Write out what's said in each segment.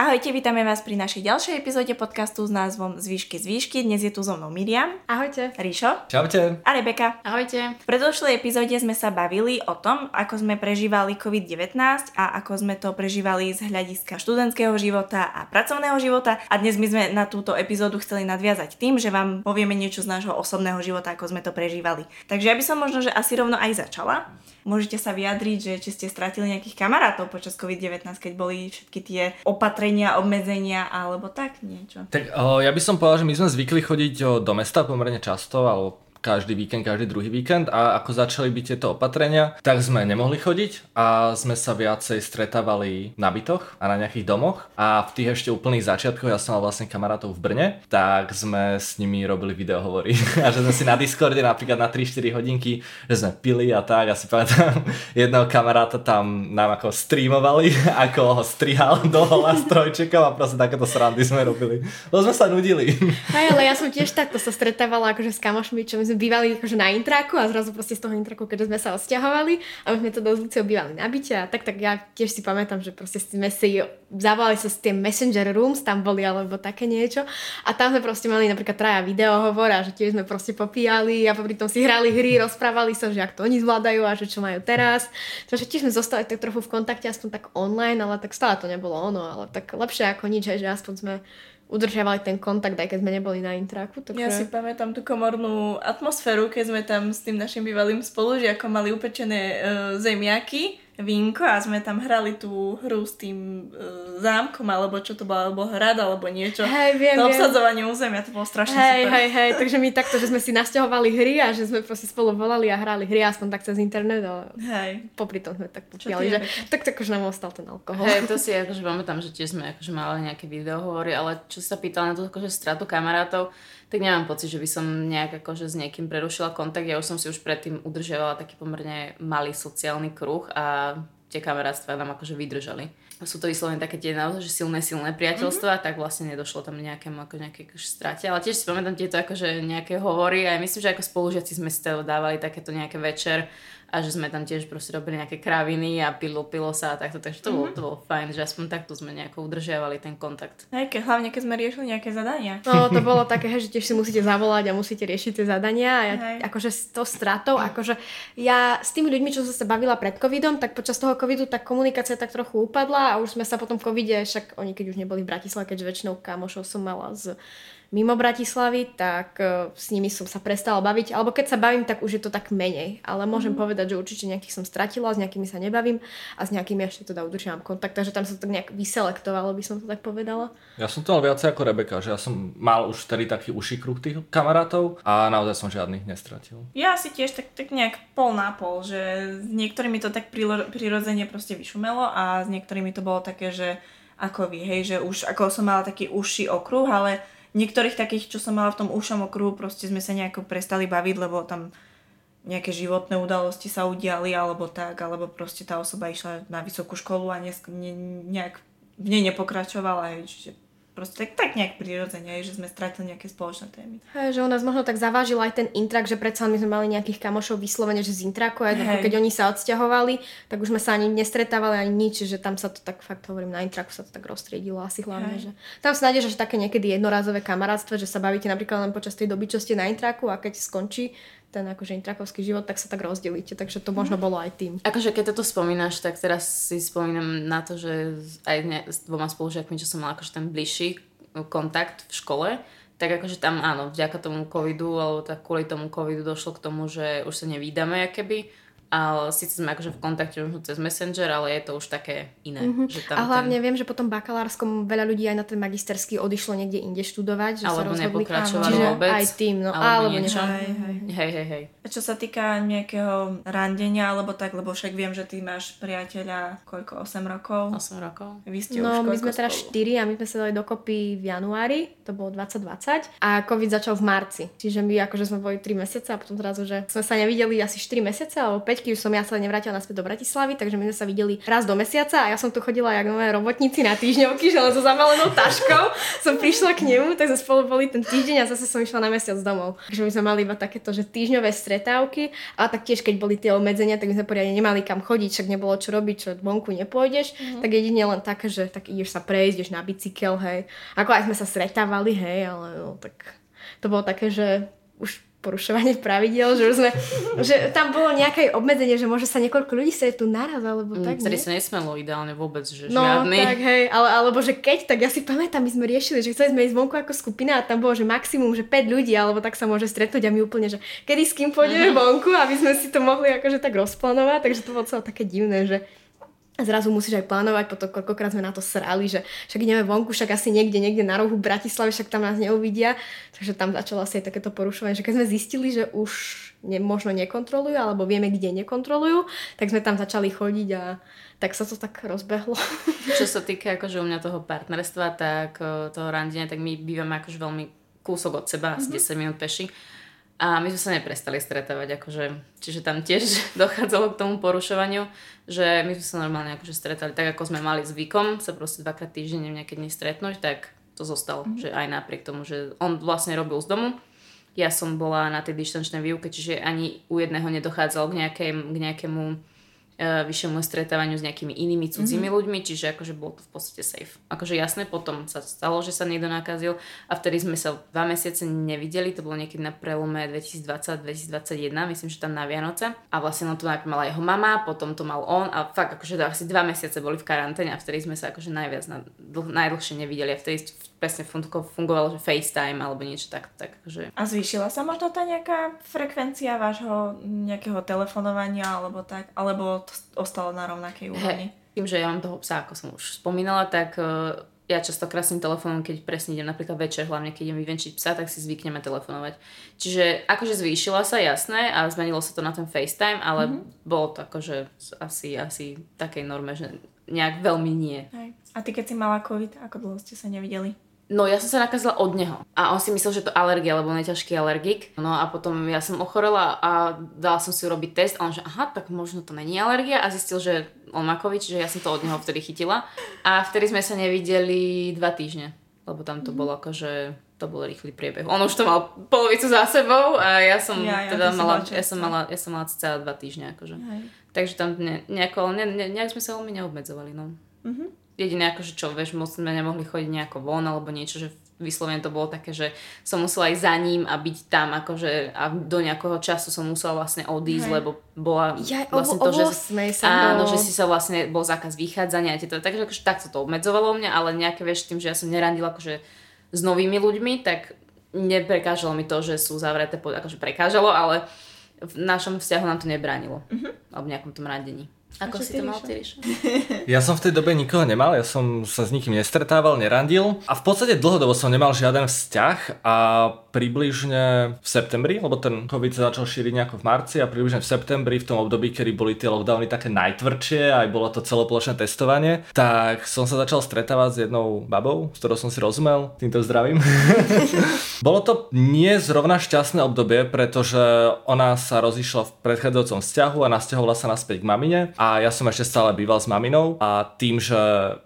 Ahojte, vítame vás pri našej ďalšej epizóde podcastu s názvom Zvýšky z výšky. Dnes je tu so mnou Miriam. Ahojte. Ríšo. Čaute. A Rebeka. Ahojte. V predošlej epizóde sme sa bavili o tom, ako sme prežívali COVID-19 a ako sme to prežívali z hľadiska študentského života a pracovného života. A dnes my sme na túto epizódu chceli nadviazať tým, že vám povieme niečo z nášho osobného života, ako sme to prežívali. Takže ja by som možno, že asi rovno aj začala. Môžete sa vyjadriť, že či ste stratili nejakých kamarátov počas COVID-19, keď boli všetky tie opatrenia, obmedzenia alebo tak niečo. Tak o, ja by som povedal, že my sme zvykli chodiť o, do mesta pomerne často, alebo každý víkend, každý druhý víkend a ako začali byť tieto opatrenia, tak sme nemohli chodiť a sme sa viacej stretávali na bytoch a na nejakých domoch a v tých ešte úplných začiatkoch, ja som mal vlastne kamarátov v Brne, tak sme s nimi robili videohovory a že sme si na Discorde napríklad na 3-4 hodinky, že sme pili a tak, asi pamätám jedného kamaráta tam nám ako streamovali, ako ho strihal do hola s trojčekom a proste takéto srandy sme robili. Lebo sme sa nudili. Hej, ale ja som tiež takto sa stretávala akože s kamošmi, čo my sme bývali akože na intraku a zrazu proste z toho intraku, keďže sme sa odsťahovali a my sme to dosť Luciou bývali na byte a tak, tak ja tiež si pamätám, že proste sme si zavolali sa s tie messenger rooms, tam boli alebo také niečo a tam sme proste mali napríklad traja videohovor a že tiež sme proste popíjali a popri tom si hrali hry, rozprávali sa, že ak to oni zvládajú a že čo majú teraz. Takže tiež sme zostali tak trochu v kontakte, aspoň tak online, ale tak stále to nebolo ono, ale tak lepšie ako nič, že aspoň sme udržiavali ten kontakt, aj keď sme neboli na intraku. Takže... Ja si pamätám tú komornú atmosféru, keď sme tam s tým našim bývalým spolužiakom mali upečené uh, zemiaky vínko a sme tam hrali tú hru s tým uh, zámkom, alebo čo to bolo, alebo hrad, alebo niečo. Hej, viem, to obsadzovanie územia, to bolo strašne hej, super. Hej, hej, takže my takto, že sme si nasťahovali hry a že sme proste spolu volali a hrali hry, aspoň tak cez internet, ale hej. popri tom sme tak popíjali, že tak, tak už nám ostal ten alkohol. Hej, to si akože pamätám, že tiež sme akože mali nejaké videohovory, ale čo sa pýtala na to akože stratu kamarátov, tak nemám pocit, že by som nejak akože s niekým prerušila kontakt. Ja už som si už predtým udržiavala taký pomerne malý sociálny kruh a tie kamarátstva nám akože vydržali. Sú to vyslovene také tie naozaj že silné, silné priateľstva, mm-hmm. tak vlastne nedošlo tam nejakému ako nejaké strate. Ale tiež si pamätám tieto akože nejaké hovory a myslím, že ako spolužiaci sme si to dávali takéto nejaké večer a že sme tam tiež proste robili nejaké kraviny a pilo, pilo sa a takto, takže to, mm-hmm. bolo, mhm. to bolo fajn, že aspoň takto sme nejako udržiavali ten kontakt. Aj ke, hlavne keď sme riešili nejaké zadania. No to bolo také, že tiež si musíte zavolať a musíte riešiť tie zadania a ja, akože s to stratou, akože ja s tými ľuďmi, čo som sa bavila pred covidom, tak počas toho covidu tá komunikácia tak trochu upadla a už sme sa potom v covide, však oni keď už neboli v Bratislave, keďže väčšinou kamošov som mala z mimo Bratislavy, tak e, s nimi som sa prestala baviť. Alebo keď sa bavím, tak už je to tak menej. Ale môžem mm. povedať, že určite nejakých som stratila, s nejakými sa nebavím a s nejakými ešte teda udržiavam kontakt. Takže tam sa to tak nejak vyselektovalo, by som to tak povedala. Ja som to mal viacej ako Rebeka, že ja som mal už vtedy taký uší kruh tých kamarátov a naozaj som žiadnych nestratil. Ja si tiež tak, tak nejak pol na pol, že s niektorými to tak prirodzene proste vyšumelo a s niektorými to bolo také, že ako vy, hej, že už ako som mala taký uší okruh, ale niektorých takých, čo som mala v tom ušom okruhu, proste sme sa nejako prestali baviť, lebo tam nejaké životné udalosti sa udiali alebo tak, alebo proste tá osoba išla na vysokú školu a ne, ne, nejak v nej nepokračovala, čiže proste tak, tak nejak prirodzene, že sme stratili nejaké spoločné témy. Hej, že u nás možno tak zavážil aj ten intrak, že predsa my sme mali nejakých kamošov vyslovene, že z intraku, aj keď oni sa odsťahovali, tak už sme sa ani nestretávali ani nič, že tam sa to tak fakt hovorím, na intraku sa to tak roztriedilo asi hlavne, že tam sa nájde, že také niekedy jednorazové kamarátstvo, že sa bavíte napríklad len počas tej doby, čo ste na intraku a keď skončí, ten akože intrakovský život, tak sa tak rozdelíte. Takže to možno bolo aj tým. Akože keď toto spomínaš, tak teraz si spomínam na to, že aj ne, s dvoma spolužiakmi, čo som mala akože ten bližší kontakt v škole, tak akože tam áno, vďaka tomu covidu, alebo tak kvôli tomu covidu došlo k tomu, že už sa nevídame, keby ale síce sme akože v kontakte už cez Messenger, ale je to už také iné. Mm-hmm. Že tam a hlavne ten... viem, že potom bakalárskom veľa ľudí aj na ten magisterský odišlo niekde inde študovať. Že alebo sa nepokračovali vôbec. Aj tým, no. Alebo, alebo niečo. Hej, hej. hej, hej, hej. A čo sa týka nejakého randenia, alebo tak, lebo však viem, že ty máš priateľa koľko, 8 rokov? 8 rokov. Vy ste no, už my sme teraz 4 a my sme sa dali dokopy v januári, to bolo 2020 a COVID začal v marci. Čiže my akože sme boli 3 mesiace a potom zrazu, že sme sa nevideli asi 4 mesiace alebo 5 keď už som ja sa nevrátila naspäť do Bratislavy, takže my sme sa videli raz do mesiaca a ja som tu chodila jak nové robotníci na týždňovky, že len so zabalenou taškou som prišla k nemu, tak sme spolu boli ten týždeň a zase som išla na mesiac domov. Takže my sme mali iba takéto, že týždňové stretávky a taktiež keď boli tie obmedzenia, tak my sme poriadne nemali kam chodiť, však nebolo čo robiť, čo vonku nepôjdeš, mm-hmm. tak jedine len také, že tak ideš sa prejsť, ideš na bicykel, hej. Ako aj sme sa stretávali, hej, ale no, tak to bolo také, že už porušovanie pravidel, že sme, že tam bolo nejaké obmedzenie, že môže sa niekoľko ľudí sedieť tu naraz, alebo mm, tak, Vtedy sa nesmelo ideálne vôbec, že no, žiadny. tak hej, ale, alebo že keď, tak ja si pamätám, my sme riešili, že chceli sme ísť vonku ako skupina a tam bolo, že maximum, že 5 ľudí, alebo tak sa môže stretnúť a my úplne, že kedy s kým pôjdeme uh-huh. vonku, aby sme si to mohli akože tak rozplánovať, takže to bolo celé také divné, že zrazu musíš aj plánovať, potom koľkokrát sme na to srali, že však ideme vonku, však asi niekde, niekde na rohu Bratislavy, však tam nás neuvidia. Takže tam začalo asi aj takéto porušovanie, že keď sme zistili, že už ne, možno nekontrolujú, alebo vieme, kde nekontrolujú, tak sme tam začali chodiť a tak sa to tak rozbehlo. Čo sa týka akože u mňa toho partnerstva, tak eh, toho randenia, tak my bývame akože veľmi kúsok od seba, asi mm-hmm. 10 minút peši. A my sme sa neprestali stretávať, akože, čiže tam tiež dochádzalo k tomu porušovaniu, že my sme sa normálne akože stretali tak, ako sme mali zvykom sa proste dvakrát týždenne nejaké dni stretnúť, tak to zostalo, mm-hmm. že aj napriek tomu, že on vlastne robil z domu, ja som bola na tej dištančnej výuke, čiže ani u jedného nedochádzalo k, nejakej, k nejakému vyššiemu stretávaniu s nejakými inými cudzími mm-hmm. ľuďmi, čiže akože bolo to v podstate safe. Akože jasné, potom sa stalo, že sa niekto nakazil a vtedy sme sa dva mesiace nevideli, to bolo niekedy na prelome 2020-2021, myslím, že tam na Vianoce. A vlastne on to najprv mala jeho mama, potom to mal on a fakt akože asi dva mesiace boli v karanténe a vtedy sme sa akože najviac, na, dl- najdlhšie nevideli a vtedy presne fungovalo, že FaceTime alebo niečo tak, tak že... A zvýšila sa možno tá nejaká frekvencia vášho nejakého telefonovania alebo tak, alebo to ostalo na rovnakej úrovni? Hey, tým, že ja mám toho psa, ako som už spomínala, tak uh, ja často krásnym telefónom, keď presne idem napríklad večer, hlavne keď idem vyvenčiť psa, tak si zvykneme telefonovať. Čiže akože zvýšila sa, jasné, a zmenilo sa to na ten FaceTime, ale mm-hmm. bolo to akože asi, asi takej norme, že nejak veľmi nie. Hej. A ty keď si mala COVID, ako dlho ste sa nevideli? No ja som sa nakazila od neho. A on si myslel, že to alergia, lebo on je ťažký alergik. No a potom ja som ochorela a dala som si urobiť test a on že aha, tak možno to není alergia a zistil, že on má COVID, čiže ja som to od neho vtedy chytila. A vtedy sme sa nevideli dva týždne, lebo tam to mm. bolo akože to bol rýchly priebeh. On už to mal polovicu za sebou a ja som ja, ja, teda mala, ja som mala, ja som mala celé dva týždne akože. Takže tam ne, nejako, ne, ne, nejak sme sa veľmi neobmedzovali, no. Mm-hmm jediné ako, že čo, vieš, moc sme nemohli chodiť nejako von alebo niečo, že vyslovene to bolo také, že som musela ísť za ním a byť tam akože a do nejakého času som musela vlastne odísť, Hej. lebo bola ja, vlastne o, to, že, áno, že si sa vlastne bol zákaz vychádzania a tieto, takže akože takto to obmedzovalo mňa, ale nejaké vieš tým, že ja som nerandila akože s novými ľuďmi, tak neprekážalo mi to, že sú zavreté, akože prekážalo, ale v našom vzťahu nám to nebránilo. Uh-huh. Alebo v nejakom tom randení. Ako si to mal ty, Ja som v tej dobe nikoho nemal, ja som sa s nikým nestretával, nerandil. A v podstate dlhodobo som nemal žiaden vzťah a približne v septembri, lebo ten COVID sa začal šíriť nejako v marci a približne v septembri, v tom období, kedy boli tie lockdowny také najtvrdšie a aj bolo to celoplošné testovanie, tak som sa začal stretávať s jednou babou, s ktorou som si rozumel, týmto zdravím. bolo to nie zrovna šťastné obdobie, pretože ona sa rozišla v predchádzajúcom vzťahu a nasťahovala sa naspäť k mamine a ja som ešte stále býval s maminou a tým, že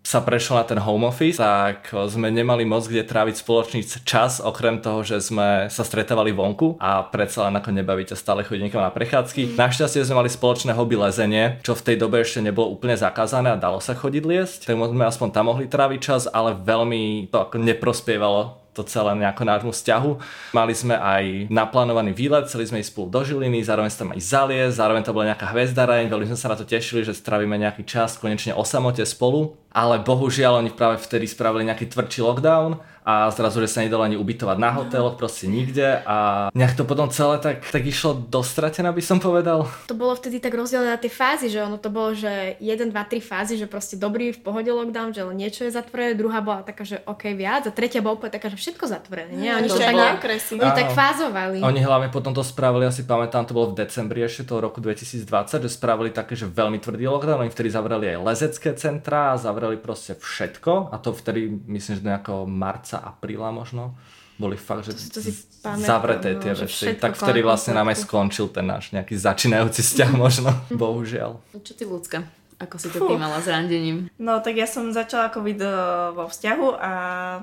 sa prešlo na ten home office, tak sme nemali moc kde tráviť spoločný čas, okrem toho, že sme sa stretávali vonku a predsa len ako nebavíte stále chodiť niekam na prechádzky. Našťastie sme mali spoločné hobby lezenie, čo v tej dobe ešte nebolo úplne zakázané a dalo sa chodiť liesť, tak sme aspoň tam mohli tráviť čas, ale veľmi to ako neprospievalo to celé nejako nášmu vzťahu. Mali sme aj naplánovaný výlet, chceli sme ísť spolu do Žiliny, zároveň sa tam aj zaliesť, zároveň to bola nejaká hvezdareň, veľmi sme sa na to tešili, že stravíme nejaký čas konečne o samote spolu, ale bohužiaľ oni práve vtedy spravili nejaký tvrdší lockdown a zrazu, že sa nedalo ani ubytovať na hoteloch, proste nikde a nejak to potom celé tak, tak išlo dostratené, by som povedal. To bolo vtedy tak rozdelené na tie fázy, že ono to bolo, že 1, 2, 3 fázy, že proste dobrý v pohode lockdown, že len niečo je zatvorené, druhá bola taká, že OK viac a tretia bola úplne taká, že všetko zatvorené. Nie? Oni, to tak, oni tak fázovali. Oni hlavne potom to spravili, asi pamätám, to bolo v decembri ešte toho roku 2020, že spravili také, že veľmi tvrdý lockdown, oni vtedy zavreli aj lezecké centrá a zavreli proste všetko a to vtedy myslím, že do nejakého marca, apríla možno. boli fakt, že To si pamätám, zavreté no, tie že veci. Tak vtedy v vlastne nám aj skončil ten náš nejaký začínajúci vzťah možno, bohužiaľ. Čo ty, ľudská? Ako si to ty mala s randením? No tak ja som začala COVID eh, vo vzťahu a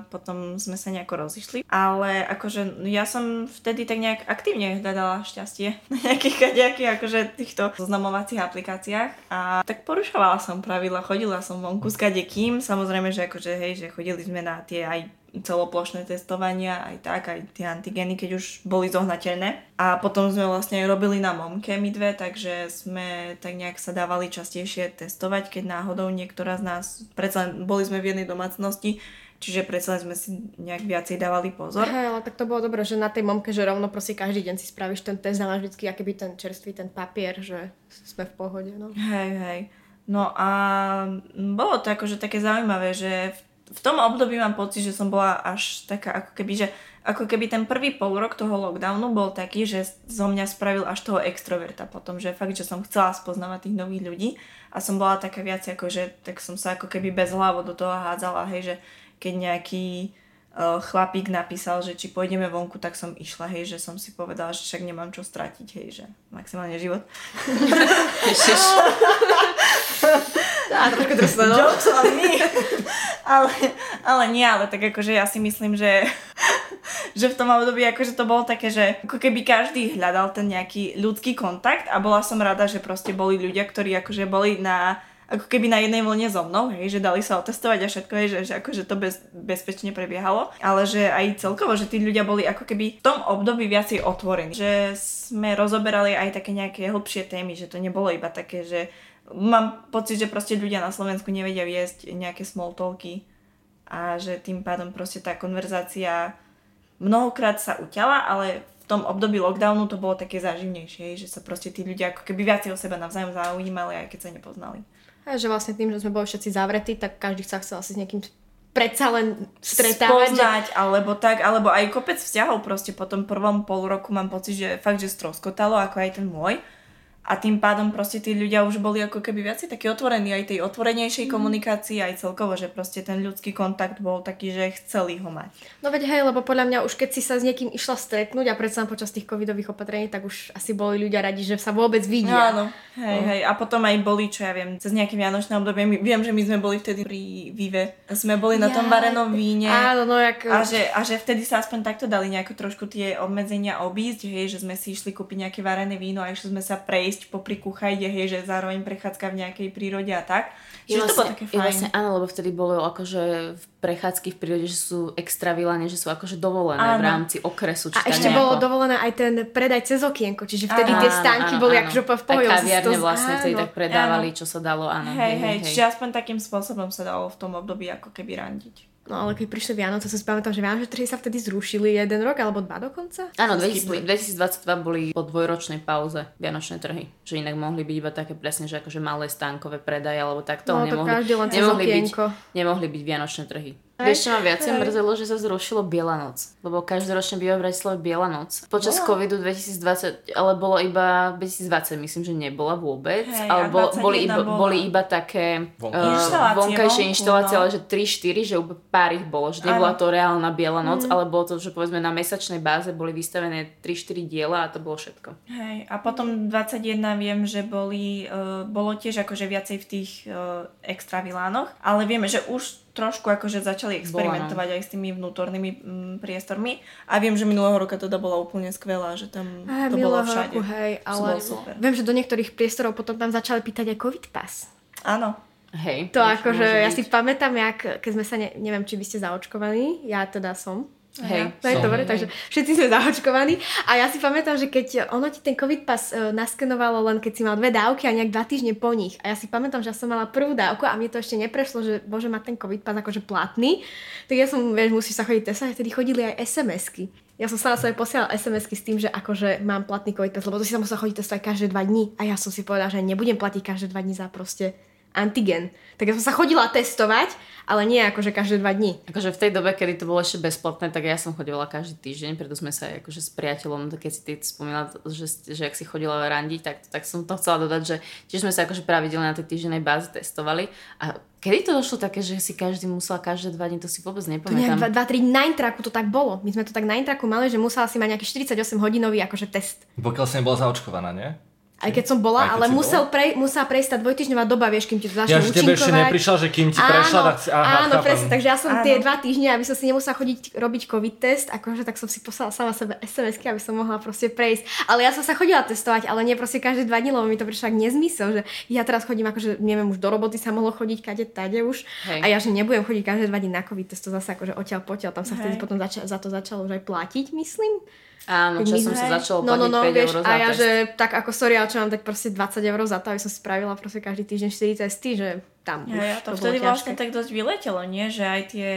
potom sme sa nejako rozišli. Ale akože ja som vtedy tak nejak aktívne hľadala šťastie na nejakých kadejakých akože týchto zoznamovacích aplikáciách. A tak porušovala som pravidla, chodila som vonku s kadekým. Samozrejme, že akože hej, že chodili sme na tie aj celoplošné testovania, aj tak, aj tie antigeny, keď už boli zohnateľné. A potom sme vlastne aj robili na momke my dve, takže sme tak nejak sa dávali častejšie testovať, keď náhodou niektorá z nás, predsa boli sme v jednej domácnosti, čiže predsa sme si nejak viacej dávali pozor. Hej, ale tak to bolo dobré, že na tej momke, že rovno proste každý deň si spravíš ten test a máš vždycky akýby ten čerstvý, ten papier, že sme v pohode, no. Hej, hej. No a bolo to akože také zaujímavé, že v, v tom období mám pocit, že som bola až taká ako keby, že ako keby ten prvý pol rok toho lockdownu bol taký, že zo mňa spravil až toho extroverta potom, že fakt, že som chcela spoznávať tých nových ľudí a som bola taká viac ako, že tak som sa ako keby bez hlavo do toho hádzala, hej, že keď nejaký uh, chlapík napísal, že či pôjdeme vonku, tak som išla, hej, že som si povedala, že však nemám čo stratiť, hej, že maximálne život. Ježiš. A trošku drsné, no. Jokes on me. ale, ale nie, ale tak akože ja si myslím, že, že v tom období akože to bolo také, že ako keby každý hľadal ten nejaký ľudský kontakt a bola som rada, že proste boli ľudia, ktorí akože boli na ako keby na jednej vlne so mnou, hej, že dali sa otestovať a všetko, hej, že, že akože to bez, bezpečne prebiehalo, ale že aj celkovo, že tí ľudia boli ako keby v tom období viacej otvorení, že sme rozoberali aj také nejaké hlbšie témy, že to nebolo iba také, že mám pocit, že proste ľudia na Slovensku nevedia viesť nejaké small talky a že tým pádom proste tá konverzácia mnohokrát sa uťala, ale v tom období lockdownu to bolo také záživnejšie, že sa proste tí ľudia ako keby viacej o seba navzájom zaujímali, aj keď sa nepoznali. A že vlastne tým, že sme boli všetci zavretí, tak každý sa chcel asi s niekým predsa len stretávať. Že... Spoznať, alebo tak, alebo aj kopec vzťahov proste po tom prvom pol roku mám pocit, že fakt, že stroskotalo, ako aj ten môj. A tým pádom proste tí ľudia už boli ako keby viacej takí otvorení aj tej otvorenejšej komunikácii, aj celkovo, že proste ten ľudský kontakt bol taký, že chceli ho mať. No veď hej, lebo podľa mňa už keď si sa s niekým išla stretnúť a predsa počas tých covidových opatrení, tak už asi boli ľudia radi, že sa vôbec No, vidia. áno, hej, No. hej. A potom aj boli, čo ja viem, cez nejaké vianočné obdobie. My, viem, že my sme boli vtedy pri Vive. Sme boli na tom varenom víne. Áno, no jak... A že, a že vtedy sa aspoň takto dali nejako trošku tie obmedzenia obísť, hej, že sme si išli kúpiť nejaké varené víno a išli sme sa prejsť popri kuchajde, hej, že zároveň prechádzka v nejakej prírode a tak. Je Čiže to bolo vlastne, také fajn. vlastne, áno, lebo vtedy bolo akože v prechádzky v prírode, že sú extra vylane, že sú akože dovolené v Áno. rámci okresu. Či A ešte nejako. bolo dovolené aj ten predaj cez okienko, čiže vtedy tie Áno, stánky áno, boli áno. akože v Aj pohode. kaviarne vlastne vtedy áno. tak predávali, čo sa dalo, áno. Hej, hej, čiže aspoň takým spôsobom sa dalo v tom období ako keby randiť. No ale keď prišli Vianoce, sa si pamätám, že Vianočné trhy sa vtedy zrušili jeden rok alebo dva dokonca. Áno, Skipli. 2000 2022 boli po dvojročnej pauze Vianočné trhy. Že inak mohli byť iba také presne, že akože malé stánkové predaje alebo takto. No, to nemohli, každý len nemohli, byť, nemohli byť Vianočné trhy. Hej, Vieš, čo ma viacej mrzelo, že sa zrušilo Biela noc. Lebo každoročne býva v Bratislave Biela noc. Počas Bola? covidu 2020, ale bolo iba 2020, myslím, že nebola vôbec. Hej, ale bol, boli, 21 iba, bola. boli iba také Vonkajšie. eh, Inštalácie vonkajšie vonku, inštalácie, no. ale že 3-4, že úplne pár ich bolo. Že nebola Áno. to reálna Biela noc, Mhm. ale bolo to, že povedzme na mesačnej báze boli vystavené 3-4 diela a to bolo všetko. Hej, a potom 21 viem, že boli, uh, bolo tiež akože viacej v tých uh, extra vilánoch, ale vieme, že už trošku akože začali experimentovať aj s tými vnútornými mm, priestormi a viem, že minulého roka teda bola úplne skvelá, že tam Á, to bolo všade. roku, hej, ale super. viem, že do niektorých priestorov potom tam začali pýtať aj COVID pass. Áno. Hej. To akože, ja byť. si pamätám, jak, keď sme sa, ne, neviem, či vy ste zaočkovaní, ja teda som. Hej. To je Som. dobre, takže všetci sme zaočkovaní. A ja si pamätám, že keď ono ti ten COVID pas e, naskenovalo len keď si mal dve dávky a nejak dva týždne po nich. A ja si pamätám, že ja som mala prvú dávku a mne to ešte neprešlo, že môže mať ten COVID pas akože platný. Tak ja som, vieš, musíš sa chodiť testovať, vtedy chodili aj SMS-ky. Ja som stále sobie posielala SMS-ky s tým, že akože mám platný COVID pas, lebo to si sa musela chodiť testovať každé dva dní. A ja som si povedala, že nebudem platiť každé dva dní za proste antigen. Tak ja som sa chodila testovať, ale nie akože každé dva dní. Akože v tej dobe, kedy to bolo ešte bezplatné, tak ja som chodila každý týždeň, preto sme sa akože s priateľom, keď si ty spomínala, že, že ak si chodila randiť, tak, tak som to chcela dodať, že tiež sme sa akože pravidelne na tej týždennej báze testovali a Kedy to došlo také, že si každý musel každé dva dní, to si vôbec To nepamätám. 2-3 na intraku to tak bolo. My sme to tak na intraku mali, že musela si mať nejaký 48 hodinový akože test. Pokiaľ si nebola zaočkovaná, nie? Aj keď som bola, keď ale musel prej, musela prejsť tá dvojtyžňová doba, vieš, kým ti to začne Ja, že tebe ešte účinkovať. neprišla, že kým ti prešla, áno, tak si... Aha, áno, presne, takže ja som Áno. tie dva týždne, aby som si nemusela chodiť robiť covid test, akože tak som si poslala sama sebe SMS-ky, aby som mohla proste prejsť. Ale ja som sa chodila testovať, ale nie proste každé dva dní, lebo mi to prišlo ak nezmysel, že ja teraz chodím akože, neviem, už do roboty sa mohlo chodiť kade tade už. Hej. A ja že nebudem chodiť každé dva dní na covid test, to zase akože odtiaľ potiaľ, tam sa vtedy Hej. potom zača- za to začalo už aj platiť, myslím. Áno, časom my- sa začalo No, no, no, 5 vieš, eur za a ja, test. že tak ako sorry, ale čo mám dať proste 20 eur za to, aby som spravila proste každý týždeň 4 testy, že tam už Ja, ja to, to vtedy bolo vlastne tak dosť vyletelo, nie? Že aj tie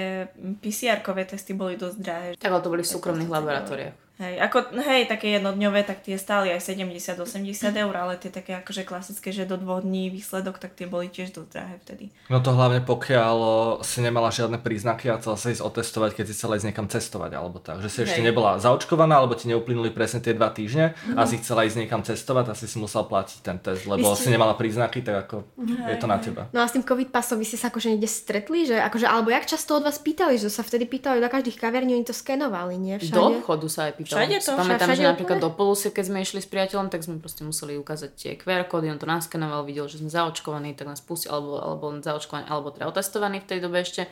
PCR-kové testy boli dosť drahé. Tak ale to boli v súkromných laboratóriách. Hej, ako, hej, také jednodňové, tak tie stáli aj 70-80 eur, ale tie také akože klasické, že do dvoch dní výsledok, tak tie boli tiež dosť drahé vtedy. No to hlavne pokiaľ si nemala žiadne príznaky a chcela sa ísť otestovať, keď si chcela ísť niekam cestovať alebo tak. Že si ešte Hej. nebola zaočkovaná, alebo ti neuplynuli presne tie dva týždne a si chcela ísť niekam cestovať a si si musela platiť ten test, lebo ste- si nemala príznaky, tak ako je to na teba. No a s tým covid pasom vy ste sa akože niekde stretli, že akože, alebo jak často od vás pýtali, že sa vtedy pýtali do každých kaverní, oni to skenovali, nie? Všade. Do obchodu sa aj pýtalo. Všade to, pamätám, všade že napríklad úplne? do Polusie, keď sme išli s priateľom, tak sme proste museli ukázať tie QR kódy, on to naskenoval, videl, že sme zaočkovaní, tak nás pustil, alebo, alebo zaočkovaní, alebo teda otestovaní v tej dobe ešte.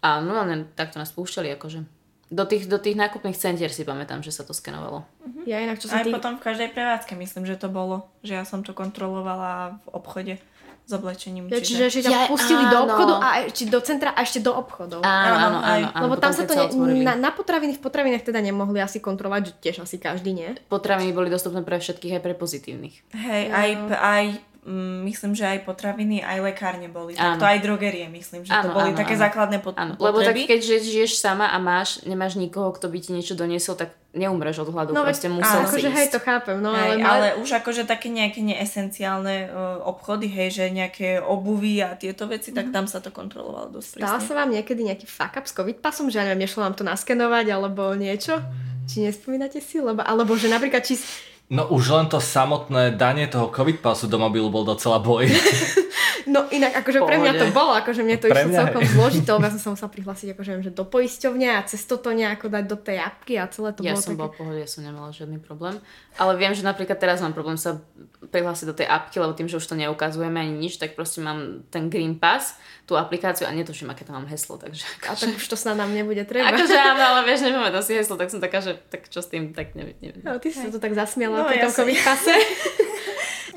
A no len takto nás púšťali, akože. Do tých, do tých nákupných centier si pamätám, že sa to skenovalo. Ja inak, čo sa Aj tý... potom v každej prevádzke myslím, že to bolo, že ja som to kontrolovala v obchode s oblečením. Ja, čiže ešte ťa Ja- pustili do áno. obchodu a či do centra a ešte do obchodov. Áno, áno, Áno, áno. Lebo tam sa to ne, otvorili. na, na potraviny v potravinách teda nemohli asi kontrolovať, že tiež asi každý nie. Potraviny boli dostupné pre všetkých, aj pre pozitívnych. Hej, aj, aj myslím, že aj potraviny, aj lekárne boli. Áno. Tak to aj drogerie, myslím, že to Áno, boli áno, také áno. základné pot- Áno, lebo tak potreby. keď žiješ, žiješ sama a máš, nemáš nikoho, kto by ti niečo doniesol, tak neumreš od hladu, No, proste musel áno, si akože ísť. hej, to chápem, no Hej, ale, ale už akože také nejaké neesenciálne uh, obchody, hej, že nejaké obuvy a tieto veci, tak tam sa to kontrolovalo dosť Stala prísne. sa vám niekedy nejaký fuck up s covid pasom, že ja neviem, nešlo vám to naskenovať alebo niečo? Či nespomínate si? Lebo, alebo že napríklad, či... No už len to samotné danie toho covid pasu do mobilu bol docela boj. No inak, akože pre mňa to bolo, akože mne to Pre išlo mňa, celkom lebo ja som sa musela prihlásiť akože, viem, že do poisťovne a cez toto nejako dať do tej apky a celé to ja bolo som také... bola v pohode, ja som nemala žiadny problém. Ale viem, že napríklad teraz mám problém sa prihlásiť do tej apky, lebo tým, že už to neukazujeme ani nič, tak proste mám ten Green Pass, tú aplikáciu a netuším, aké tam mám heslo, takže... A tak už to snad nám nebude treba. Akože áno, ale vieš, nepamätám si heslo, tak som taká, že tak čo s tým, tak neviem. neviem. No, ty si sa to tak zasmiala No, pri ja tom covid pase.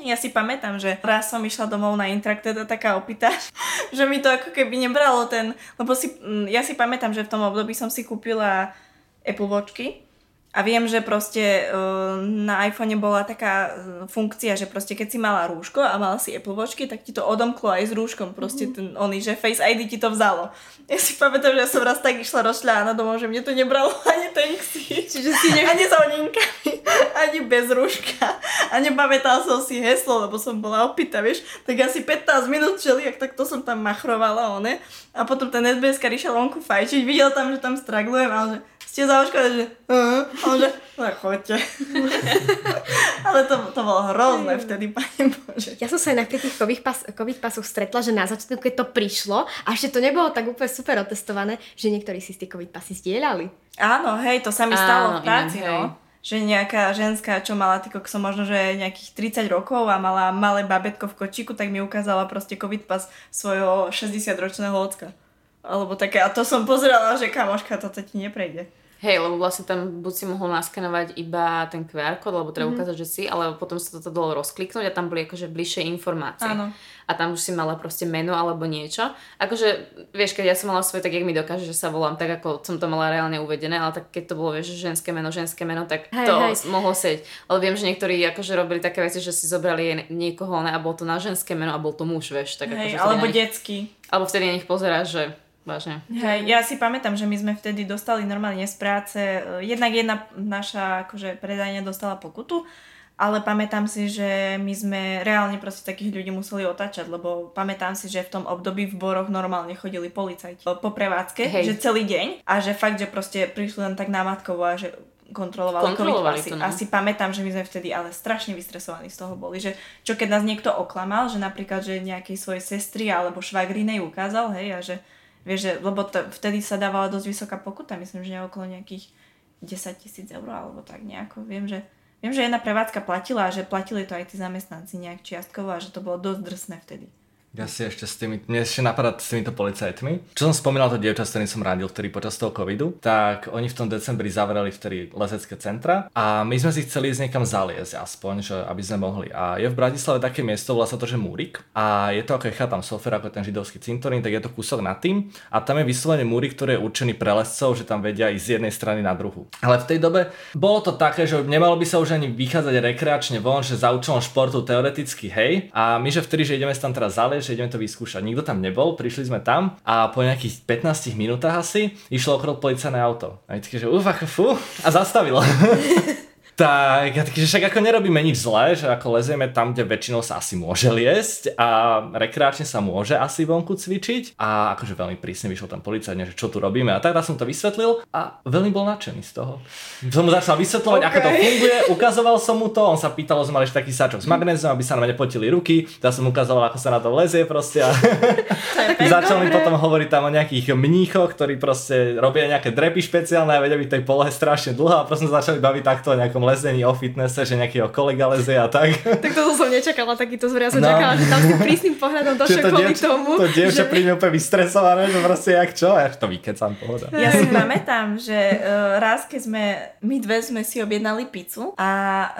Ja si pamätám, že raz som išla domov na intrak, teda taká opýta, že mi to ako keby nebralo ten, lebo si, mm, ja si pamätám, že v tom období som si kúpila Apple Watchky a viem, že proste uh, na iPhone bola taká uh, funkcia, že proste keď si mala rúško a mala si Apple Watchky, tak ti to odomklo aj s rúškom, proste ten oný, že Face ID ti to vzalo. Ja si pamätám, že ja som raz tak išla rozšľaná domov, že mne to nebralo ani ten ksíč, Čiže si ne... ani s hodinkami, ani bez rúška. A nepamätala som si heslo, lebo som bola opýta, vieš. Tak asi 15 minút čeliak, tak to som tam machrovala, one. A potom ten SBS išiel vonku fajčiť, videl tam, že tam straglujem, ale že ste zaočkovaní, že uh, a on že, no choďte. ale to, to bolo hrozné vtedy, pane Bože. Ja som sa inak pri tých COVID, pas, COVID pasoch stretla, že na začiatku, keď to prišlo, a ešte to nebolo tak úplne super otestované, že niektorí si z tie COVID pasy zdieľali. Áno, hej, to sa mi Áno, stalo v inak, práci, hej. no. Že nejaká ženská, čo mala tyko, som možno, že nejakých 30 rokov a mala malé babetko v kočíku, tak mi ukázala proste covid pas svojho 60-ročného ocka. Alebo také, a to som pozerala, že kamoška, toto ti neprejde. Hej, lebo vlastne tam buď si mohol naskenovať iba ten QR kód, alebo mm-hmm. ukázať, že si, ale potom sa toto dalo rozkliknúť a tam boli akože bližšie informácie. Áno. A tam už si mala proste meno alebo niečo. Akože, vieš, keď ja som mala svoje, tak jak mi dokáže, že sa volám tak, ako som to mala reálne uvedené, ale tak keď to bolo, vieš, že ženské meno, ženské meno, tak Hej, to hej. mohlo sedieť. Ale viem, že niektorí akože robili také veci, že si zobrali niekoho ne, a bol to na ženské meno a bol to muž, vieš. Tak Hej, akože alebo vtedy detský. alebo vtedy na nich pozeráš, že vážne. Hej, ja si pamätám, že my sme vtedy dostali normálne z práce, eh, jednak jedna naša akože predajňa dostala pokutu ale pamätám si, že my sme reálne proste takých ľudí museli otáčať, lebo pamätám si, že v tom období v Boroch normálne chodili policajti po prevádzke, Hej. že celý deň a že fakt, že proste prišli len tak námatkovo a že kontrolovali, Kontrolovali COVID to, no. Asi pamätám, že my sme vtedy ale strašne vystresovaní z toho boli, že čo keď nás niekto oklamal, že napríklad, že nejakej svojej sestry alebo švagrinej ukázal, hej, a že vieš, že, lebo to, vtedy sa dávala dosť vysoká pokuta, myslím, že okolo nejakých 10 tisíc eur alebo tak nejako. Viem, že Viem, že jedna prevádzka platila a že platili to aj tí zamestnanci nejak čiastkovo a že to bolo dosť drsné vtedy. Ja si ešte s tými, mne ešte napadá s týmito policajtmi. Čo som spomínal to dievča, s ktorým som radil vtedy počas toho covidu, tak oni v tom decembri zavreli vtedy lezecké centra a my sme si chceli ísť niekam zaliezť aspoň, že aby sme mohli. A je v Bratislave také miesto, volá sa to, že Múrik a je to ako je tam Sofer, ako ten židovský cintorín, tak je to kúsok nad tým a tam je vyslovene múrik, ktorý je určený pre lescov, že tam vedia ísť z jednej strany na druhu. Ale v tej dobe bolo to také, že nemalo by sa už ani vychádzať rekreačne von, že za účelom športu teoreticky hej. A my, že vtedy, že ideme tam teraz že ideme to vyskúšať. Nikto tam nebol, prišli sme tam a po nejakých 15 minútach asi išlo okolo policajné auto. A je že uf, ako fú, a zastavilo. Tak, ja taký, že však ako nerobíme nič zlé, že ako lezieme tam, kde väčšinou sa asi môže liesť a rekreačne sa môže asi vonku cvičiť a akože veľmi prísne vyšiel tam policajne, že čo tu robíme a tak raz som to vysvetlil a veľmi bol nadšený z toho. Som mu začal vysvetľovať, okay. ako to funguje, ukazoval som mu to, on sa pýtal, sme mali taký sáčok s magnéziom, aby sa nám nepotili ruky, ja som ukazoval, ako sa na to lezie proste a začal mi potom hovoriť tam o nejakých mníchoch, ktorí proste robia nejaké drepy špeciálne a vedia byť tej polohe strašne dlho a proste začali baviť takto o nejakom lezení, o fitnesse, že nejakého kolega lezie a tak. Tak toto som nečakala, takýto zver. Ja som No. čakala, že tam s tým prísnym pohľadom došiel to kvôli dievča, tomu. to dievča že... príde úplne vystresované, že proste jak čo, ja to vykecam, pohoda. Ja si pamätám, že uh, raz, keď sme, my dve sme si objednali pizzu a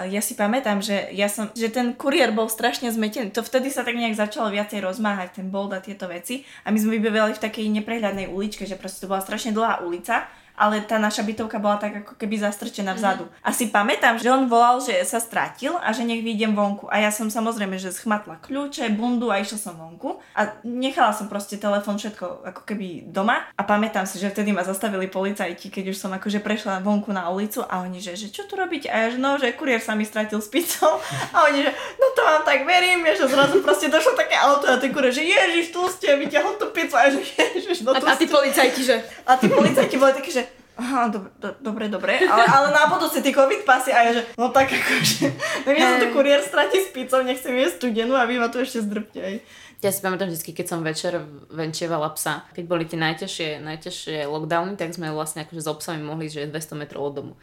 ja si pamätám, že, ja som, že ten kuriér bol strašne zmetený. To vtedy sa tak nejak začalo viacej rozmáhať, ten bold a tieto veci. A my sme vybevali v takej neprehľadnej uličke, že proste to bola strašne dlhá ulica ale tá naša bytovka bola tak ako keby zastrčená vzadu. A si pamätám, že on volal, že sa stratil a že nech vyjdem vonku. A ja som samozrejme, že schmatla kľúče, bundu a išla som vonku. A nechala som proste telefon všetko ako keby doma. A pamätám si, že vtedy ma zastavili policajti, keď už som akože prešla vonku na ulicu a oni, že, že čo tu robíte? A ja, že no, že kuriér sa mi stratil s pizzou. A oni, že no to vám tak verím, že zrazu proste došlo také auto a ten kuriér, že ježiš, tu ste, vyťahol tú pizzu a že ježiš, no A, a tí policajti, že... A tí policajti boli takí, že aha, dobre, do, dobre, dobre, ale, ale na budúce tie covid pasy a ja, že no tak akože, tak ja sa to kuriér stratí s pizzou, nechcem jesť studenú a vy ma tu ešte zdrbte aj. Ja si pamätám vždy, keď som večer venčievala psa, keď boli tie najťažšie, najťažšie lockdowny, tak sme vlastne akože s obsami mohli, že 200 metrov od domu.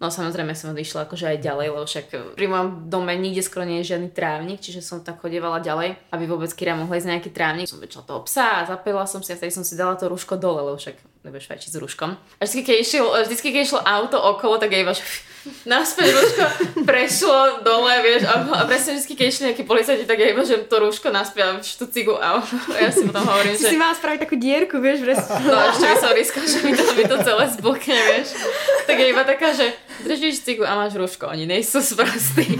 No samozrejme som odišla akože aj ďalej, lebo však pri mojom dome nikde skoro nie je žiadny trávnik, čiže som tak chodievala ďalej, aby vôbec Kira mohla ísť nejaký trávnik. Som väčšila toho psa a zapela som si a vtedy som si dala to rúško dole, lebo však nebudeš fajčiť s rúškom. A vždy, keď išlo, vždy, keď išlo auto okolo, tak iba že naspäť rúško prešlo dole, vieš, a, a presne vždy, keď išli nejakí policajti, tak iba, že to rúško naspäť a tú cigu a ja si potom hovorím, Si si že mala spraviť takú dierku, vieš, v rest- no ešte by som riskala, že mi to, mi to celé zblkne, vieš. Tak je iba taká, že držíš cigu a máš rúško, oni nejsú sprostí.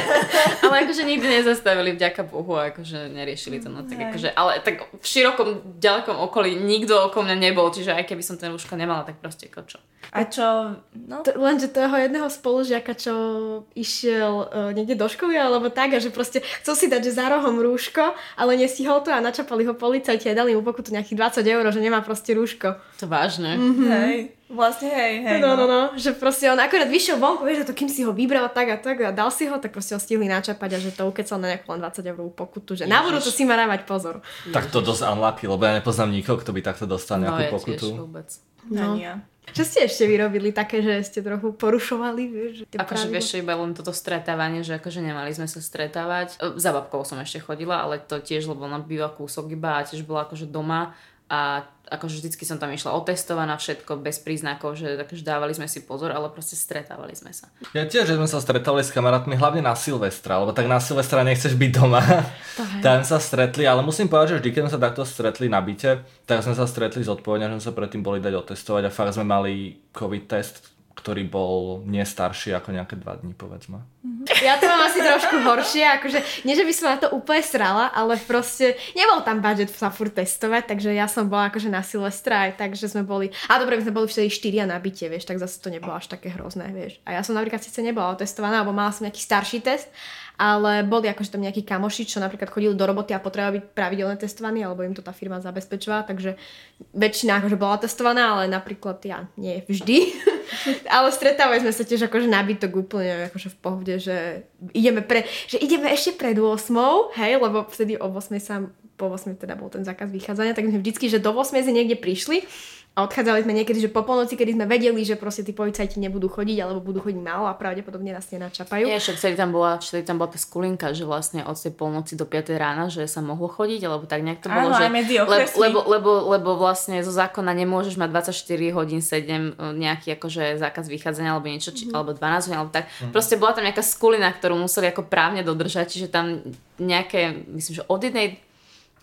ale akože nikdy nezastavili, vďaka Bohu, akože neriešili to, no tak akože, ale tak v širokom, ďalekom okolí nikto okolo mňa nebol, čiže aj keby som ten rúško nemala, tak proste kočo. A čo, no, To, lenže toho jedného spolužiaka, čo išiel uh, niekde do školy alebo tak a že proste chcel si dať že za rohom rúško, ale nestihol to a načapali ho policajti a dali mu pokutu nejakých 20 eur, že nemá proste rúško. To vážne. hej, vlastne hej, hej, No, no, no, že proste on akorát vyšiel vonku, vieš, že to kým si ho vybral tak a tak a dal si ho, tak proste ho stihli načapať a že to ukecal na nejakú len 20 eurovú pokutu, že na Ježiš. budúce si má dávať pozor. Tak to dosť unlucky, lebo ja nepoznám nikoho, kto by takto dostal No nejakú ja pokutu. tiež vôbec. No. Ani ja. Čo ste ešte vyrobili také, že ste trochu porušovali, vieš? Akože vieš, iba len toto stretávanie, že akože nemali sme sa stretávať. E, Za babkou som ešte chodila, ale to tiež, lebo ona býva kúsok iba a tiež bola akože doma a akože vždycky som tam išla otestovaná všetko bez príznakov, že akože dávali sme si pozor, ale proste stretávali sme sa. Ja tiež, že sme sa stretali s kamarátmi hlavne na Silvestra, lebo tak na Silvestra nechceš byť doma. Tak sme sa stretli, ale musím povedať, že vždy, keď sme sa takto stretli na byte, tak sme sa stretli zodpovedne, že sme sa predtým boli dať otestovať a fakt sme mali COVID test ktorý bol nie starší ako nejaké dva dní, povedzme. Ja to mám asi trošku horšie, akože nie, že by som na to úplne srala, ale proste nebol tam budget sa furt testovať, takže ja som bola akože na Silvestra aj tak, sme boli, a dobre, my sme boli vtedy štyria na byte, vieš, tak zase to nebolo až také hrozné, vieš. A ja som napríklad síce nebola otestovaná, alebo mala som nejaký starší test, ale boli akože tam nejakí kamoši, čo napríklad chodili do roboty a potrebovali byť pravidelne testovaní, alebo im to tá firma zabezpečovala, takže väčšina akože bola testovaná, ale napríklad ja nie vždy. ale stretávali sme sa tiež akože nabytok úplne akože v pohode, že ideme, pre, že ideme ešte pred 8, hej, lebo vtedy o 8 sa po 8 teda bol ten zákaz vychádzania, tak sme vždycky, že do 8 sme niekde prišli a odchádzali sme niekedy, že po polnoci, kedy sme vedeli, že proste tí policajti nebudú chodiť alebo budú chodiť málo a pravdepodobne nás nenačapajú. Nie, však vtedy tam bola, vtedy tam bola tá skulinka, že vlastne od tej polnoci do 5 rána, že sa mohlo chodiť, alebo tak nejak to bolo, Áno, že, medzi lebo, okresmi. lebo, lebo, lebo, vlastne zo zákona nemôžeš mať 24 hodín 7 nejaký akože zákaz vychádzania alebo niečo, či, alebo 12 hodín, alebo tak. Proste bola tam nejaká skulina, ktorú museli ako právne dodržať, čiže tam nejaké, myslím, že od jednej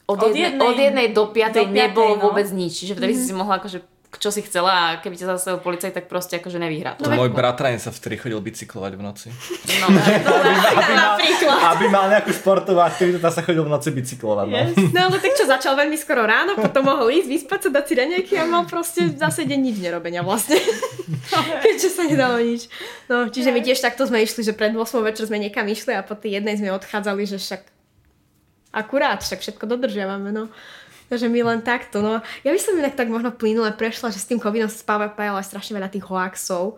od, Od jednej, jednej od jednej do piatej do piatej, nebolo no. vôbec nič. Čiže vtedy mm-hmm. si mohla akože čo si chcela a keby ťa zastavil policajt, tak proste akože nevyhrá. To môj bratranec sa vtedy chodil bicyklovať v noci. No, aby, mal, aby mal nejakú športovú aktivitu, tak sa chodil v noci bicyklovať. No. Yes. No ale tak čo, začal veľmi skoro ráno, potom mohol ísť, vyspať sa, dať si raňajky a mal proste zase deň nič nerobenia vlastne. Keďže sa nedalo nič. No, čiže my tiež takto sme išli, že pred 8 večer sme niekam išli a po tej jednej sme odchádzali, že však akurát, však všetko dodržiavame, no. Takže my len takto, no. Ja by som inak tak možno plynule prešla, že s tým covidom spáva aj strašne veľa tých hoaxov.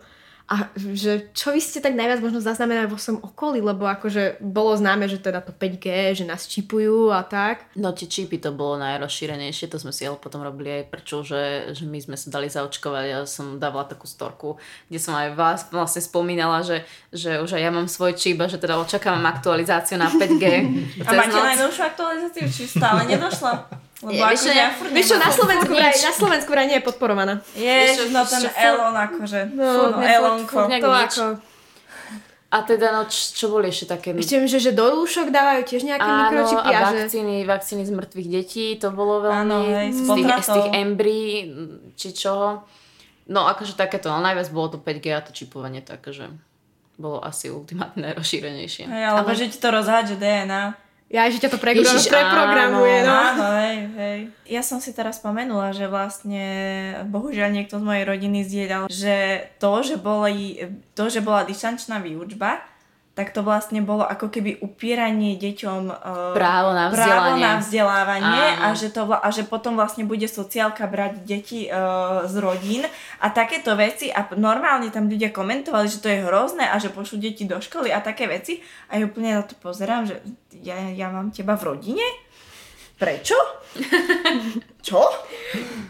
A že čo vy ste tak najviac možno zaznamenali vo svojom okolí, lebo akože bolo známe, že teda to 5G, že nás čipujú a tak. No tie čipy to bolo najrozšírenejšie, to sme si ale potom robili aj prečo, že, že my sme sa dali zaočkovať. Ja som dávala takú storku, kde som aj vás vlastne spomínala, že, že už aj ja mám svoj čip a že teda očakávam aktualizáciu na 5G. A máte najnovšiu aktualizáciu, či stále nedošla? Lebo Je, vieš, čo, akože ja, furt vieš čo, na. Slovensku, vraj, na Slovensku vraj nie je podporovaná. Čo, no ten furt- Elon akože. No, No, furt- Elonko. furt nejak To nič. ako... A teda, no čo, čo boli ešte také... Ešte viem, že, že do rúšok dávajú tiež nejaké Áno, mikročipy a a že... vakcíny, vakcíny z mŕtvych detí, to bolo veľmi... Áno, hej, z tých, z tých embryí, či čoho. No akože takéto, ale najviac bolo to 5G a to čipovanie, takže bolo asi ultimátne najrozšírenejšie. Hej, alebo že ti to rozhádže DNA. Ja, že ťa to preprogram, Ježiš, preprogramuje, no. Áno, hej, hej. Ja som si teraz spomenula, že vlastne bohužiaľ niekto z mojej rodiny zdieľal, že to, že, boli, to, že bola distančná výučba, tak to vlastne bolo ako keby upieranie deťom uh, Právo na právo vzdelanie. na vzdelávanie Áno. a že, to, a že potom vlastne bude sociálka brať deti uh, z rodín a takéto veci a normálne tam ľudia komentovali, že to je hrozné a že pošlú deti do školy a také veci a ja úplne na to pozerám, že ja, ja mám teba v rodine? Prečo? Čo?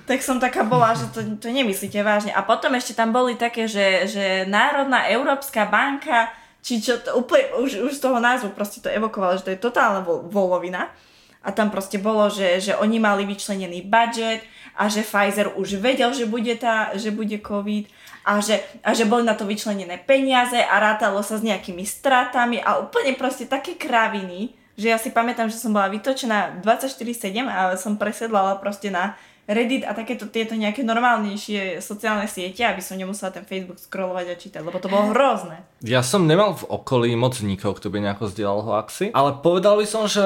Tak som taká bola, že to, to nemyslíte vážne. A potom ešte tam boli také, že, že Národná Európska banka, či čo to úplne, už, už z toho názvu proste to evokovalo, že to je totálna vo- volovina. A tam proste bolo, že, že oni mali vyčlenený budget a že Pfizer už vedel, že bude, tá, že bude COVID a že, a že boli na to vyčlenené peniaze a rátalo sa s nejakými stratami a úplne proste také kraviny, že ja si pamätám, že som bola vytočená 24-7 a som presedlala proste na Reddit a takéto tieto nejaké normálnejšie sociálne siete, aby som nemusela ten Facebook scrollovať a čítať, lebo to bolo hrozné. Ja som nemal v okolí moc nikoho, kto by nejako zdieľal hoaxy, ale povedal by som, že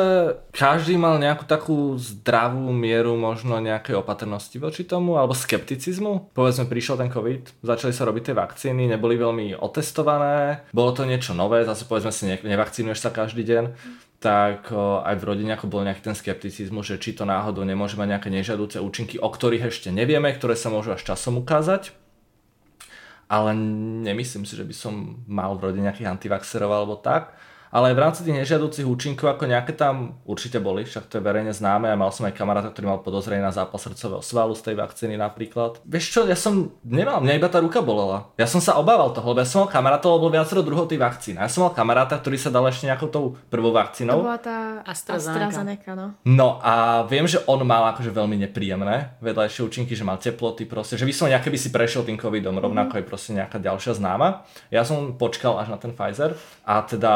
každý mal nejakú takú zdravú mieru možno nejakej opatrnosti voči tomu, alebo skepticizmu. Povedzme, prišiel ten COVID, začali sa robiť tie vakcíny, neboli veľmi otestované, bolo to niečo nové, zase povedzme si, ne- nevakcínuješ sa každý deň, tak o, aj v rodine ako bol nejaký ten skepticizmus, že či to náhodou nemôže mať nejaké nežiaduce účinky, o ktorých ešte nevieme, ktoré sa môžu až časom ukázať. Ale nemyslím si, že by som mal v rodine nejakých antivaxerov alebo tak. Ale aj v rámci tých nežiaducich účinkov ako nejaké tam určite boli, však to je verejne známe a mal som aj kamaráta, ktorý mal podozrenie na zápal srdcového svalu z tej vakcíny napríklad. Vieš čo, ja som nemal, mňa iba tá ruka bolela. Ja som sa obával toho, lebo ja som mal kamaráta, lebo viacero druhov tých vakcín. Ja som mal kamaráta, ktorý sa dal ešte nejakou tou prvou To vakcínou. bola tá AstraZeneca. AstraZeneca, no. No a viem, že on mal akože veľmi nepríjemné vedľajšie účinky, že mal teploty proste, že vyslovene aké by si prešiel tým covidom, rovnako aj proste nejaká ďalšia známa. Ja som počkal až na ten Pfizer a teda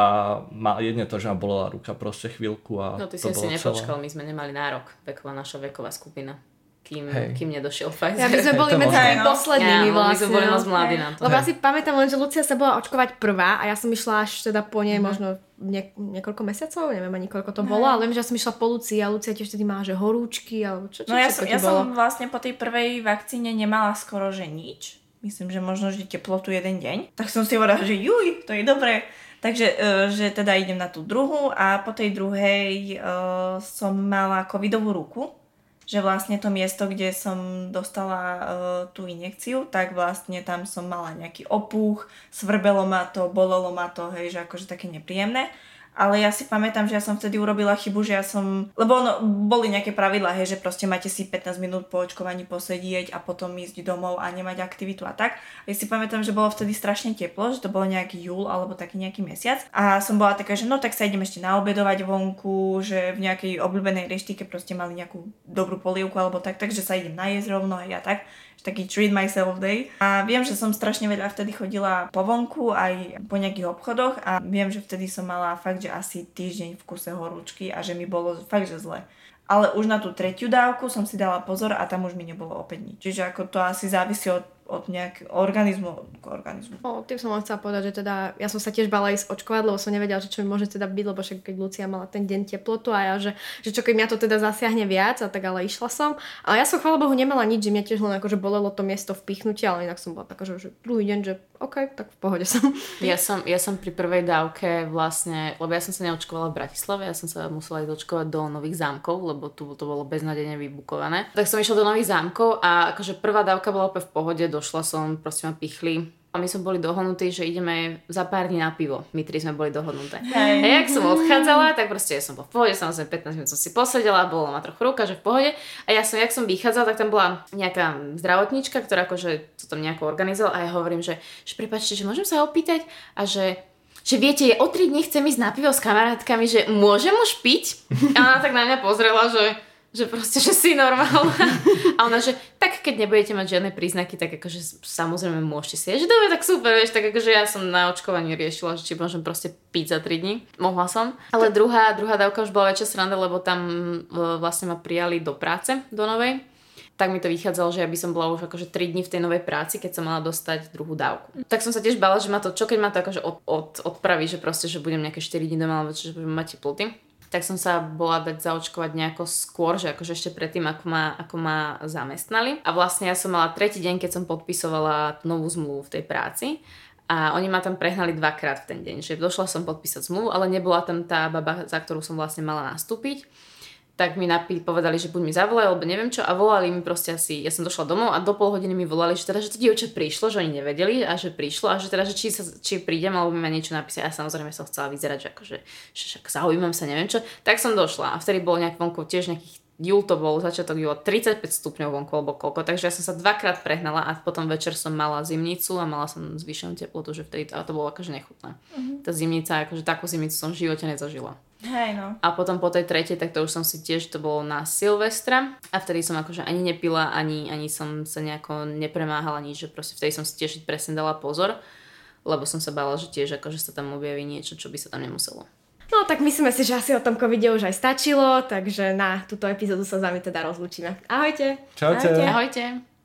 mal jedne to, že ma bolela ruka proste chvíľku a No ty si asi bolo nepočkal, celé. my sme nemali nárok, veková naša veková skupina. kým, Hej. kým nedošiel Pfizer. Ja, my sme boli To medzi tými poslednými Áno, vlastne. my sme boli no. moc mladí na to. Lebo Hej. ja si pamätám len, že Lucia sa bola očkovať prvá a ja som išla až teda po Mhm. nej možno nie, niekoľko mesiacov, neviem ani koľko to bolo, ale viem, že ja som išla po Lucii a Lucia tiež vtedy mala, že horúčky alebo čo, čo, No ja, som, ja bolo? som vlastne po tej prvej vakcíne nemala skoro, že nič. Myslím, že možno, že teplotu jeden deň. Tak som si hovorila, že juj, to je dobré. Takže, e, že teda idem na tú druhú a po tej druhej e, som mala covidovú ruku, že vlastne to miesto, kde som dostala e, tú injekciu, tak vlastne tam som mala nejaký opuch, svrbelo ma to, bolelo ma to, hej, že akože také nepríjemné. Ale ja si pamätám, že ja som vtedy urobila chybu, že ja som... Lebo ono, boli nejaké pravidlá, hej, že proste máte si 15 minút po očkovaní posedieť a potom ísť domov a nemať aktivitu a tak. A ja si pamätám, že bolo vtedy strašne teplo, že to bolo nejaký júl alebo taký nejaký mesiac. A som bola taká, že no tak sa idem ešte naobedovať vonku, že v nejakej obľúbenej reštike proste mali nejakú dobrú polievku alebo tak, takže sa idem najesť rovno hej, a tak taký treat myself day. A viem, že som strašne veľa vtedy chodila po vonku aj po nejakých obchodoch a viem, že vtedy som mala fakt, že asi týždeň v kuse horúčky a že mi bolo fakt, že zle. Ale už na tú tretiu dávku som si dala pozor a tam už mi nebolo opäť nič. Čiže ako to asi závisí od, od nejakého organizmu, od organizmu. O, tým som chcela povedať, že teda ja som sa tiež bala ísť očkovať, lebo som nevedela, že čo mi môže teda byť, lebo však keď Lucia mala ten deň teplotu a ja, že, že čo keď mňa to teda zasiahne viac a tak ale išla som. Ale ja som chvála Bohu nemala nič, že mňa tiež len akože bolelo to miesto vpichnutia, ale inak som bola taká, že, že druhý deň, že OK, tak v pohode som. Ja som, ja som pri prvej dávke vlastne, lebo ja som sa neočkovala v Bratislave, ja som sa musela ísť očkovať do Nových zámkov, lebo tu to bolo beznadene vybukované. Tak som išla do Nových zámkov a akože prvá dávka bola v pohode, došla som, proste ma pichli. A my sme boli dohodnutí, že ideme za pár dní na pivo. My tri sme boli dohodnuté. Hej. A jak som odchádzala, tak proste ja som bola v pohode, samozrejme 15 minút som si posedela, bolo ma trochu ruka, že v pohode. A ja som, jak som vychádzala, tak tam bola nejaká zdravotníčka, ktorá akože to tam nejako organizovala a ja hovorím, že, že prepáčte, že môžem sa opýtať a že že viete, o 3 dní chcem ísť na pivo s kamarátkami, že môžem už piť? A ona tak na mňa pozrela, že, že proste, že si normálna. A ona, že tak keď nebudete mať žiadne príznaky, tak akože samozrejme môžete si. Že dobre, tak super, vieš, tak akože ja som na očkovaní riešila, že či môžem proste piť za 3 dní. Mohla som. Ale druhá, druhá dávka už bola väčšia sranda, lebo tam e, vlastne ma prijali do práce, do novej tak mi to vychádzalo, že ja by som bola už akože 3 dní v tej novej práci, keď som mala dostať druhú dávku. Tak som sa tiež bala, že ma to, čo keď ma to akože od, od, odpraví, že proste, že budem nejaké 4 dní doma, alebo že budem mať teploty. Tak som sa bola dať zaočkovať nejako skôr, že akože ešte predtým, ako ma, ako ma zamestnali. A vlastne ja som mala tretí deň, keď som podpisovala novú zmluvu v tej práci. A oni ma tam prehnali dvakrát v ten deň, že došla som podpísať zmluvu, ale nebola tam tá baba, za ktorú som vlastne mala nastúpiť tak mi napí, povedali, že buď mi zavolajú, alebo neviem čo, a volali mi proste asi, ja som došla domov a do pol hodiny mi volali, že teda, že to dievča prišlo, že oni nevedeli a že prišlo a že teda, že či, sa, či prídem, alebo mi ma niečo napísať. A samozrejme som chcela vyzerať, že akože, že však zaujímam sa, neviem čo. Tak som došla a vtedy bolo nejak vonku tiež nejakých júl to bol, začiatok júla, 35 stupňov vonku alebo koľko, takže ja som sa dvakrát prehnala a potom večer som mala zimnicu a mala som zvýšenú teplotu, že vtedy a to bolo akože nechutné. Uh-huh. Tá zimnica, akože takú zimnicu som v živote nezažila. Hej, no. A potom po tej tretej, tak to už som si tiež, to bolo na Silvestra a vtedy som akože ani nepila, ani, ani som sa nejako nepremáhala nič, že proste vtedy som si tiež presne dala pozor, lebo som sa bála, že tiež akože sa tam objaví niečo, čo by sa tam nemuselo. No tak myslíme si, že asi o tom covide už aj stačilo, takže na túto epizódu sa s vami teda rozlúčime. Ahojte! Čaute. Ahojte. Ahojte!